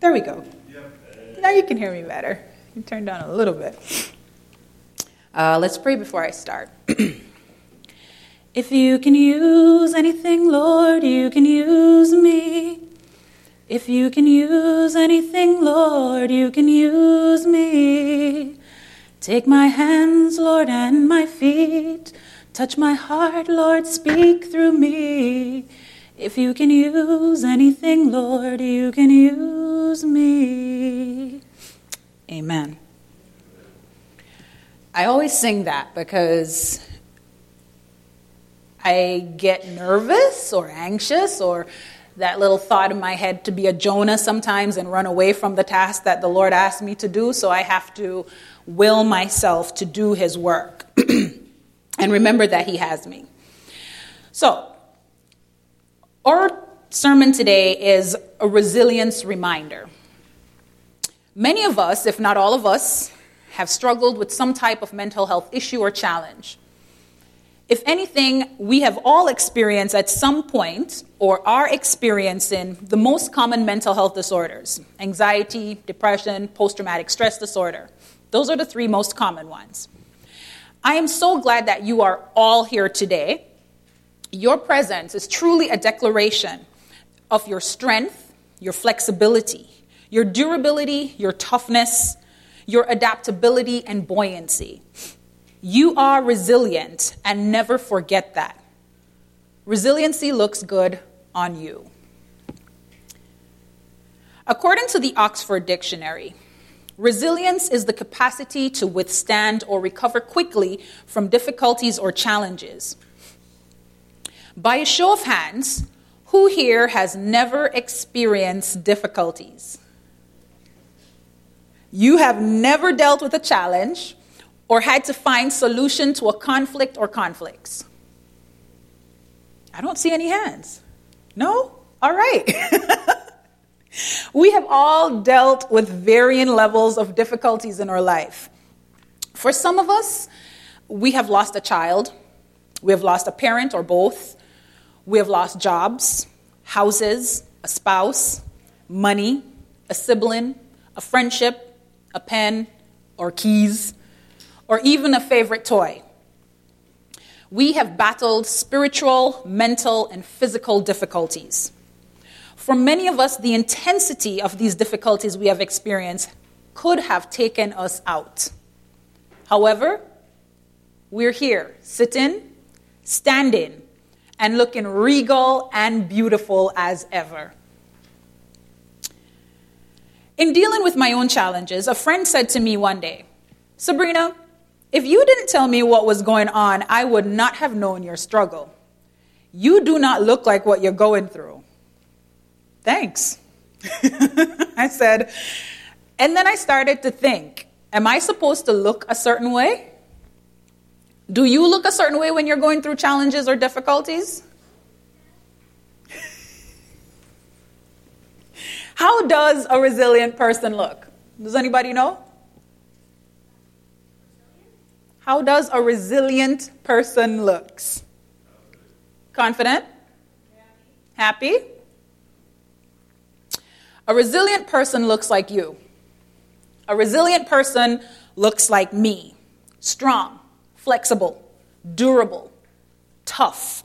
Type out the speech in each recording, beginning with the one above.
There we go. Now you can hear me better. You turned turn down a little bit. Uh, let's pray before I start. if you can use anything, Lord, you can use me. If you can use anything, Lord, you can use me. Take my hands, Lord, and my feet. Touch my heart, Lord, speak through me. If you can use anything, Lord, you can use me. Amen. I always sing that because I get nervous or anxious or that little thought in my head to be a Jonah sometimes and run away from the task that the Lord asked me to do. So I have to will myself to do his work and remember that he has me. So, our sermon today is a resilience reminder. Many of us, if not all of us, have struggled with some type of mental health issue or challenge. If anything, we have all experienced at some point or are experiencing the most common mental health disorders anxiety, depression, post traumatic stress disorder. Those are the three most common ones. I am so glad that you are all here today. Your presence is truly a declaration of your strength, your flexibility, your durability, your toughness, your adaptability, and buoyancy. You are resilient and never forget that. Resiliency looks good on you. According to the Oxford Dictionary, resilience is the capacity to withstand or recover quickly from difficulties or challenges. By a show of hands, who here has never experienced difficulties? You have never dealt with a challenge or had to find solution to a conflict or conflicts? I don't see any hands. No? All right. we have all dealt with varying levels of difficulties in our life. For some of us, we have lost a child, we have lost a parent or both, we have lost jobs, houses, a spouse, money, a sibling, a friendship, a pen, or keys or even a favorite toy. We have battled spiritual, mental, and physical difficulties. For many of us, the intensity of these difficulties we have experienced could have taken us out. However, we're here, sitting, standing, and looking regal and beautiful as ever. In dealing with my own challenges, a friend said to me one day, Sabrina, if you didn't tell me what was going on, I would not have known your struggle. You do not look like what you're going through. Thanks. I said, and then I started to think, am I supposed to look a certain way? Do you look a certain way when you're going through challenges or difficulties? How does a resilient person look? Does anybody know? How does a resilient person looks? Confident? Happy? A resilient person looks like you. A resilient person looks like me. Strong, flexible, durable, tough,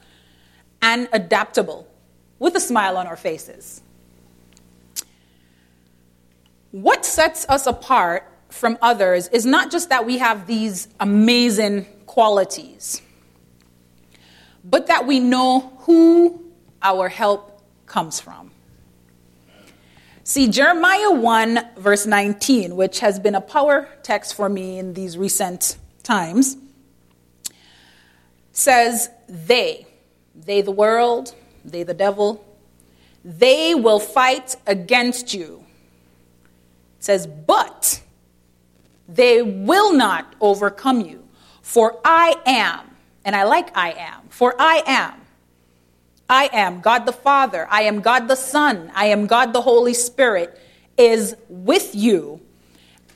and adaptable, with a smile on our faces. What sets us apart from others is not just that we have these amazing qualities, but that we know who our help comes from. See, Jeremiah 1, verse 19, which has been a power text for me in these recent times, says, They, they the world, they the devil, they will fight against you. It says, But they will not overcome you. For I am, and I like I am, for I am. I am God the Father, I am God the Son, I am God the Holy Spirit, is with you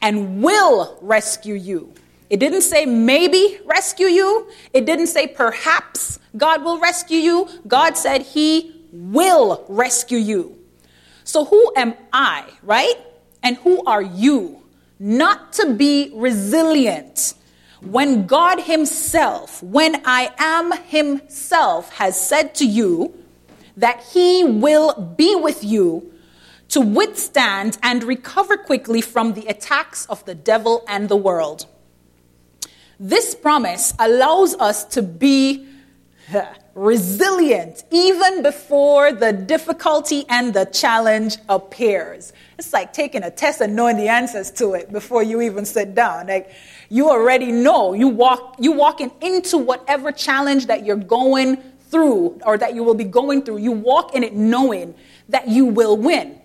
and will rescue you. It didn't say maybe rescue you. It didn't say perhaps God will rescue you. God said He will rescue you. So, who am I, right? And who are you not to be resilient when God Himself, when I am Himself, has said to you that He will be with you to withstand and recover quickly from the attacks of the devil and the world? This promise allows us to be resilient even before the difficulty and the challenge appears. It's like taking a test and knowing the answers to it before you even sit down. Like you already know. You walk you walking into whatever challenge that you're going through or that you will be going through. You walk in it knowing that you will win.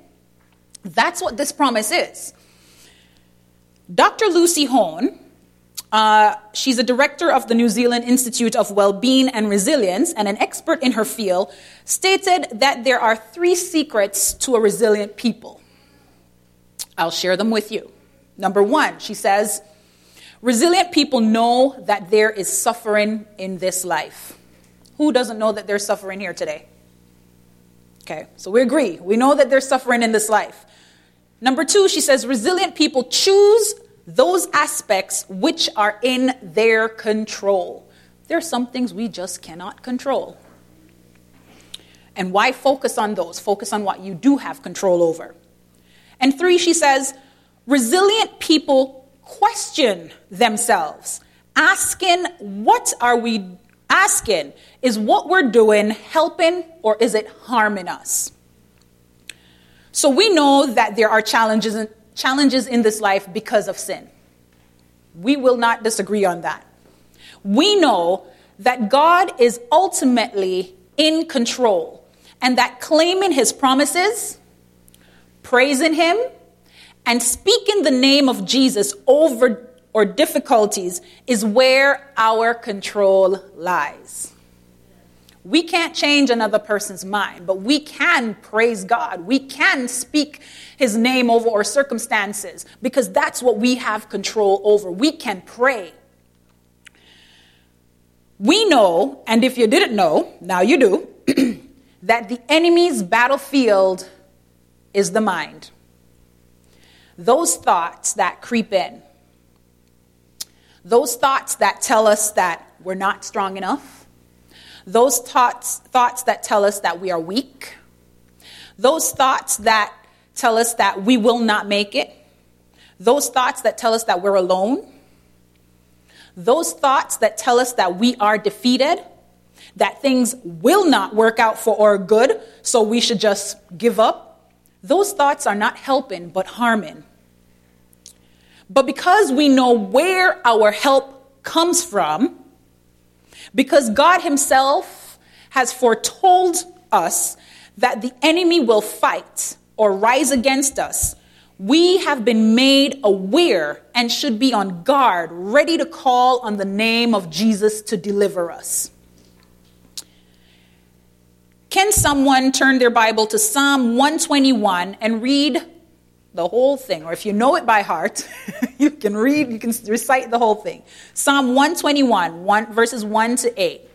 That's what this promise is. Dr. Lucy Hone uh, she's a director of the New Zealand Institute of Wellbeing and Resilience and an expert in her field, stated that there are three secrets to a resilient people. I'll share them with you. Number one, she says, resilient people know that there is suffering in this life. Who doesn't know that there's suffering here today? Okay, so we agree. We know that there's suffering in this life. Number two, she says, resilient people choose those aspects which are in their control. There are some things we just cannot control. And why focus on those? Focus on what you do have control over. And three, she says, resilient people question themselves, asking, what are we asking? Is what we're doing helping or is it harming us? So we know that there are challenges challenges in this life because of sin. We will not disagree on that. We know that God is ultimately in control and that claiming his promises, praising him, and speaking the name of Jesus over or difficulties is where our control lies. We can't change another person's mind, but we can praise God. We can speak his name over our circumstances because that's what we have control over. We can pray. We know, and if you didn't know, now you do, that the enemy's battlefield is the mind. Those thoughts that creep in, those thoughts that tell us that we're not strong enough those thoughts, thoughts that tell us that we are weak, those thoughts that tell us that we will not make it, those thoughts that tell us that we're alone, those thoughts that tell us that we are defeated, that things will not work out for our good, so we should just give up, those thoughts are not helping but harming. But because we know where our help comes from, because God Himself has foretold us that the enemy will fight or rise against us, we have been made aware and should be on guard, ready to call on the name of Jesus to deliver us. Can someone turn their Bible to Psalm 121 and read the whole thing, or if you know it by heart, you can read, you can recite the whole thing. Psalm 121, 1, verses 1 to 8.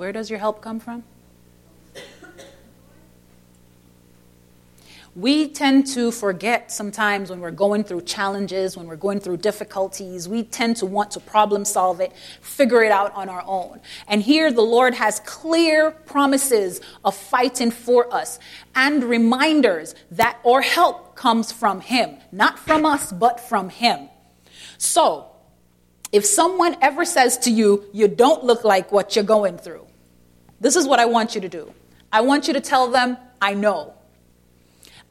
Where does your help come from? We tend to forget sometimes when we're going through challenges, when we're going through difficulties, we tend to want to problem solve it, figure it out on our own. And here the Lord has clear promises of fighting for us and reminders that our help comes from Him, not from us, but from Him. So, if someone ever says to you, you don't look like what you're going through, this is what I want you to do. I want you to tell them, I know.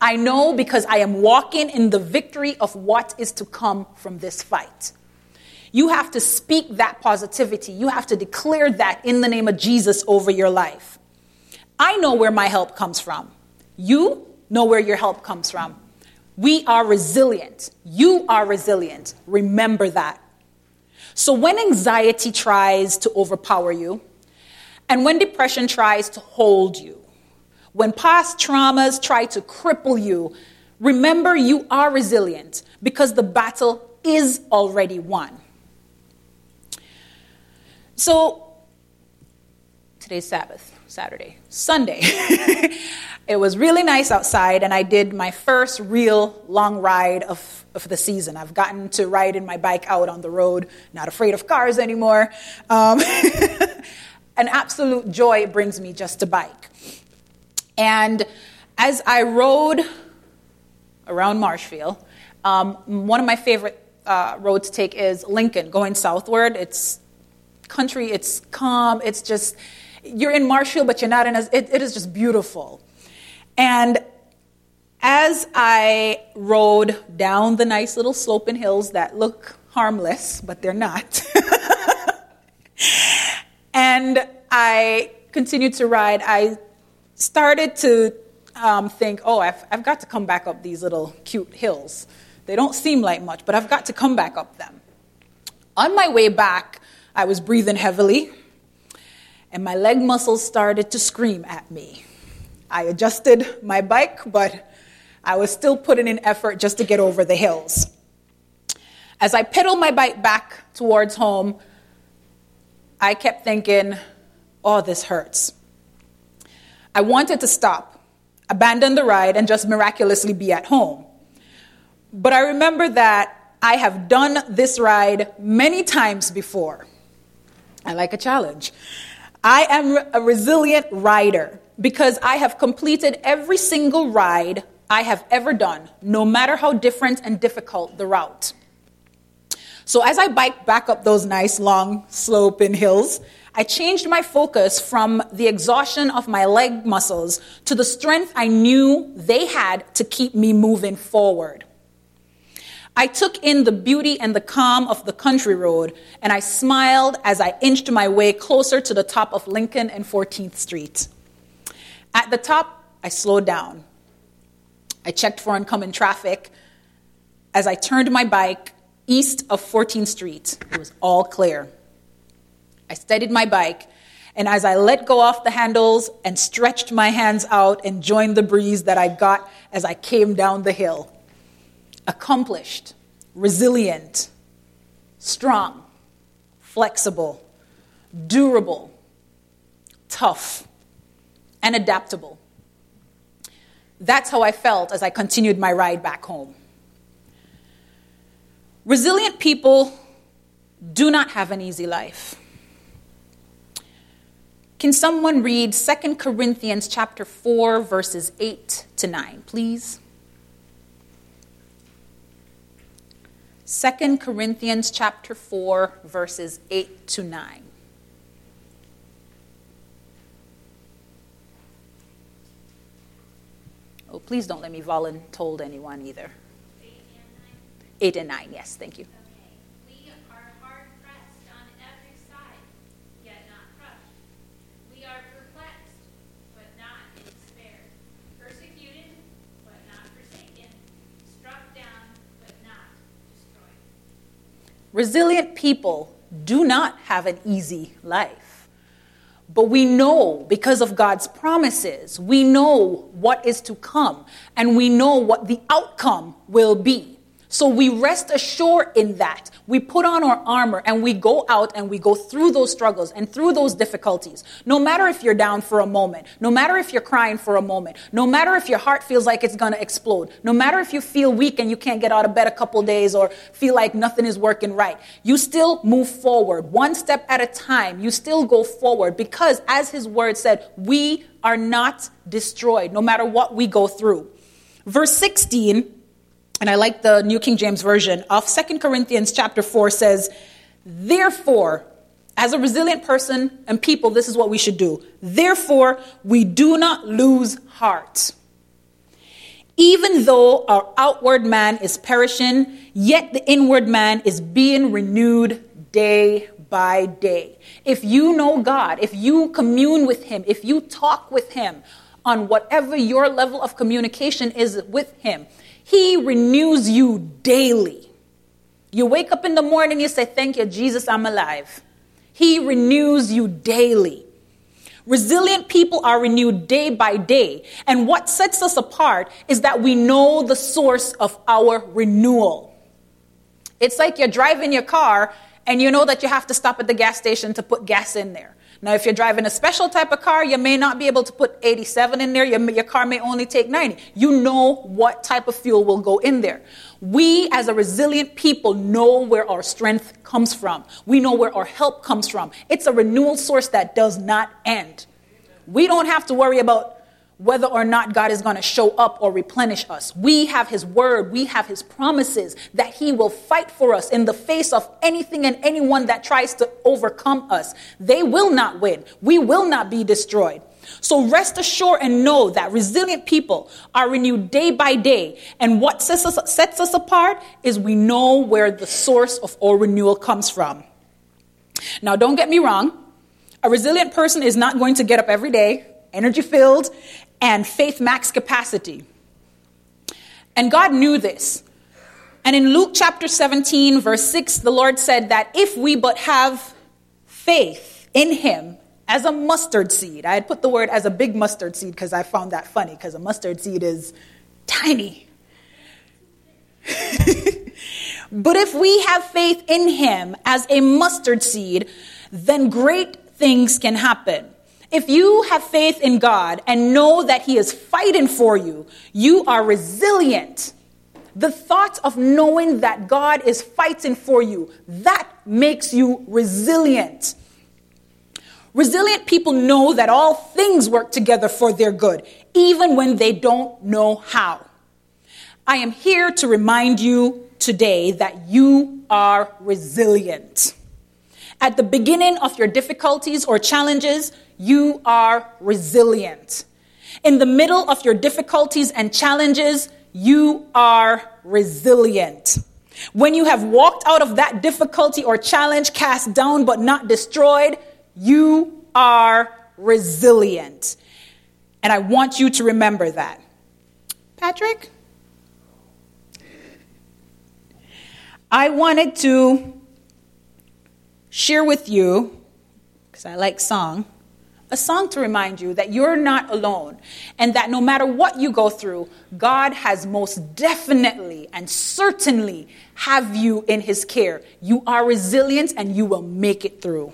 I know because I am walking in the victory of what is to come from this fight. You have to speak that positivity. You have to declare that in the name of Jesus over your life. I know where my help comes from. You know where your help comes from. We are resilient. You are resilient. Remember that. So when anxiety tries to overpower you, and when depression tries to hold you, when past traumas try to cripple you, remember you are resilient because the battle is already won. So, today's Sabbath, Saturday, Sunday. it was really nice outside, and I did my first real long ride of, of the season. I've gotten to ride in my bike out on the road, not afraid of cars anymore. Um, an absolute joy it brings me just to bike. And as I rode around Marshfield, um, one of my favorite uh, roads to take is Lincoln, going southward. It's country, it's calm, it's just, you're in Marshfield, but you're not in, a, it, it is just beautiful. And as I rode down the nice little sloping hills that look harmless, but they're not, and I continued to ride, I started to um, think, oh, I've, I've got to come back up these little cute hills. They don't seem like much, but I've got to come back up them. On my way back, I was breathing heavily, and my leg muscles started to scream at me. I adjusted my bike, but I was still putting in effort just to get over the hills. As I pedaled my bike back towards home, I kept thinking, oh, this hurts. I wanted to stop, abandon the ride, and just miraculously be at home. But I remember that I have done this ride many times before. I like a challenge. I am a resilient rider because I have completed every single ride I have ever done, no matter how different and difficult the route. So as I biked back up those nice long sloping hills, I changed my focus from the exhaustion of my leg muscles to the strength I knew they had to keep me moving forward. I took in the beauty and the calm of the country road, and I smiled as I inched my way closer to the top of Lincoln and 14th Street. At the top, I slowed down. I checked for oncoming traffic. As I turned my bike east of 14th Street, it was all clear. I steadied my bike, and as I let go off the handles and stretched my hands out, and joined the breeze that I got as I came down the hill. Accomplished, resilient, strong, flexible, durable, tough, and adaptable. That's how I felt as I continued my ride back home. Resilient people do not have an easy life. Can someone read 2 Corinthians chapter 4 verses 8 to 9, please? 2 Corinthians chapter 4 verses 8 to 9. Oh, please don't let me voluntold anyone either. Eight and nine. Yes, thank you. Resilient people do not have an easy life. But we know because of God's promises, we know what is to come, and we know what the outcome will be. So we rest assured in that. We put on our armor and we go out and we go through those struggles and through those difficulties. No matter if you're down for a moment, no matter if you're crying for a moment, no matter if your heart feels like it's going to explode, no matter if you feel weak and you can't get out of bed a couple days or feel like nothing is working right, you still move forward one step at a time. You still go forward because, as his word said, we are not destroyed no matter what we go through. Verse 16 and I like the New King James Version of Second Corinthians chapter 4 says, Therefore, As a resilient person and people, this is what we should do. Therefore, we do not lose heart. Even though our outward man is perishing, yet the inward man is being renewed day by day. If you know God, if you commune with Him, if you talk with Him on whatever your level of communication is with Him, He renews you daily. You wake up in the morning, you say, Thank you, Jesus, I'm alive. He renews you daily. Resilient people are renewed day by day. And what sets us apart is that we know the source of our renewal. It's like you're driving your car and you know that you have to stop at the gas station to put gas in there. Now, if you're driving a special type of car, you may not be able to put 87 in there. Your, your, car may only take 90. You know what type of fuel will go in there. We, as a resilient people, know where our strength comes from. We know where our help comes from. It's a renewal source that does not end. We don't have to worry about whether or not God is going to show up or replenish us. We have His word, we have His promises that He will fight for us in the face of anything and anyone that tries to overcome us. They will not win, we will not be destroyed. So rest assured and know that resilient people are renewed day by day. And what sets us, sets us apart is we know where the source of all renewal comes from. Now, don't get me wrong. A resilient person is not going to get up every day, energy filled, and faith max capacity. And God knew this. And in Luke chapter 17, verse 6, the Lord said that if we but have faith in Him as a mustard seed, I had put the word as a big mustard seed because I found that funny because a mustard seed is tiny. but if we have faith in Him as a mustard seed, then great things can happen. If you have faith in God and know that He is fighting for you, you are resilient. The thought of knowing that God is fighting for you, that makes you resilient. Resilient people know that all things work together for their good, even when they don't know how. I am here to remind you today that you are resilient. At the beginning of your difficulties or challenges, you are resilient. In the middle of your difficulties and challenges, you are resilient. When you have walked out of that difficulty or challenge, cast down but not destroyed, you are resilient. And I want you to remember that. Patrick? I wanted to share with you, because I like song, a song to remind you that you're not alone and that no matter what you go through, God has most definitely and certainly have you in his care. You are resilient and you will make it through.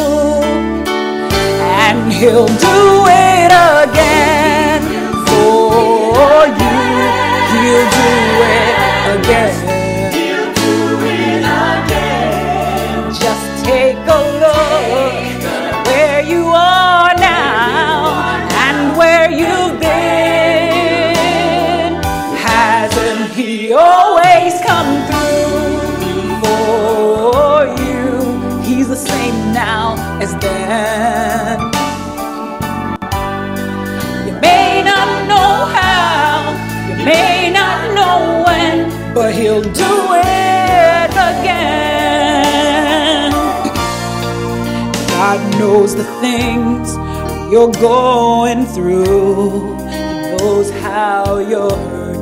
He'll do it again for you. He'll do it again. Do it again. God knows the things you're going through, He knows how you're hurting.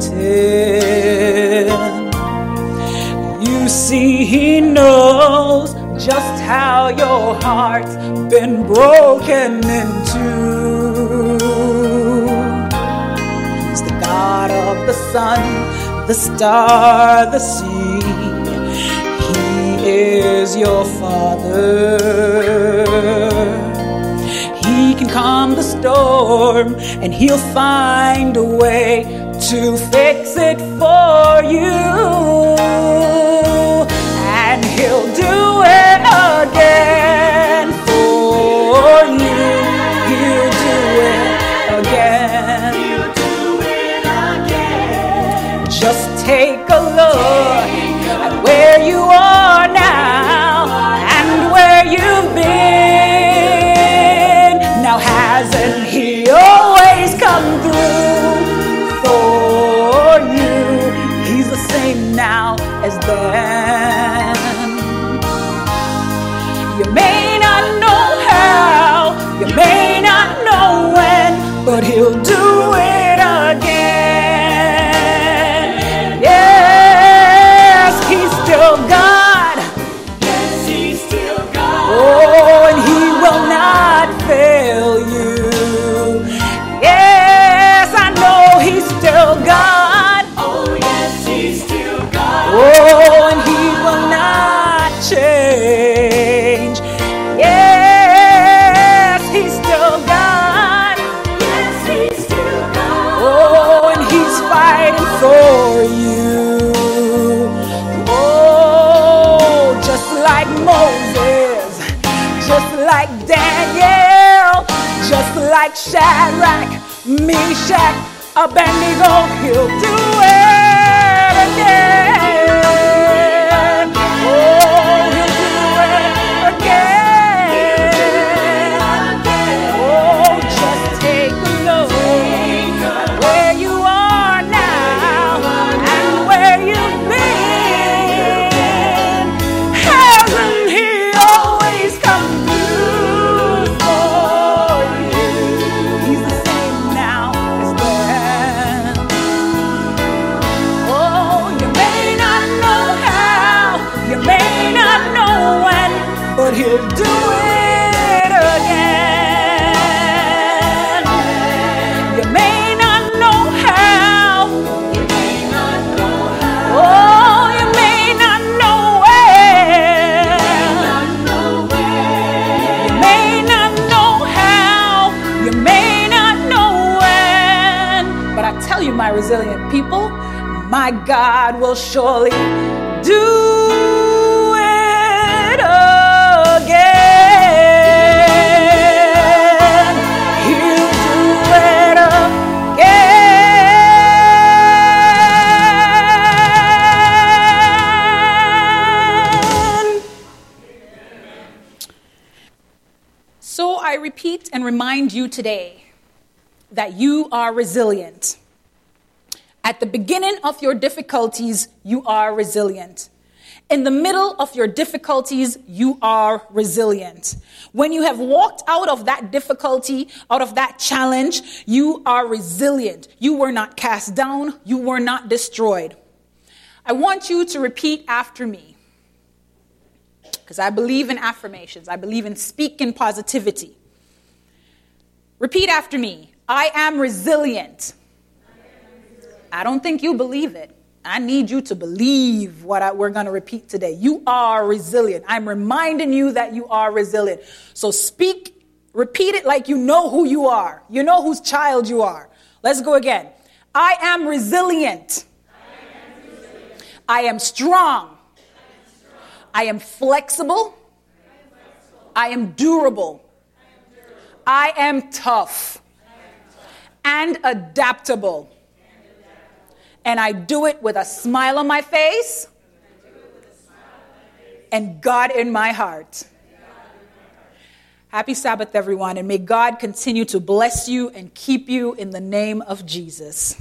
You see, He knows just how your heart's been broken into. He's the God of the sun, the star, the sea. He is your Father. He can calm the storm and he'll find a way to fix it for you. And he'll do it again like Shadrach, Meshach, Abednego, He'll do and remind you today that you are resilient. At the beginning of your difficulties, you are resilient. In the middle of your difficulties, you are resilient. When you have walked out of that difficulty, out of that challenge, you are resilient. You were not cast down, you were not destroyed. I want you to repeat after me. Because I believe in affirmations, I believe in speaking positivity. Repeat after me I am resilient. I don't think you believe it. I need you to believe what I, we're going to repeat today. You are resilient. I'm reminding you that you are resilient. So speak, repeat it like you know who you are. You know whose child you are. Let's go again. I am resilient. I am strong. I am flexible. I am durable. I am tough and adaptable. And I do it with a smile on my face and God in my heart. Happy Sabbath, everyone, and may God continue to bless you and keep you in the name of Jesus.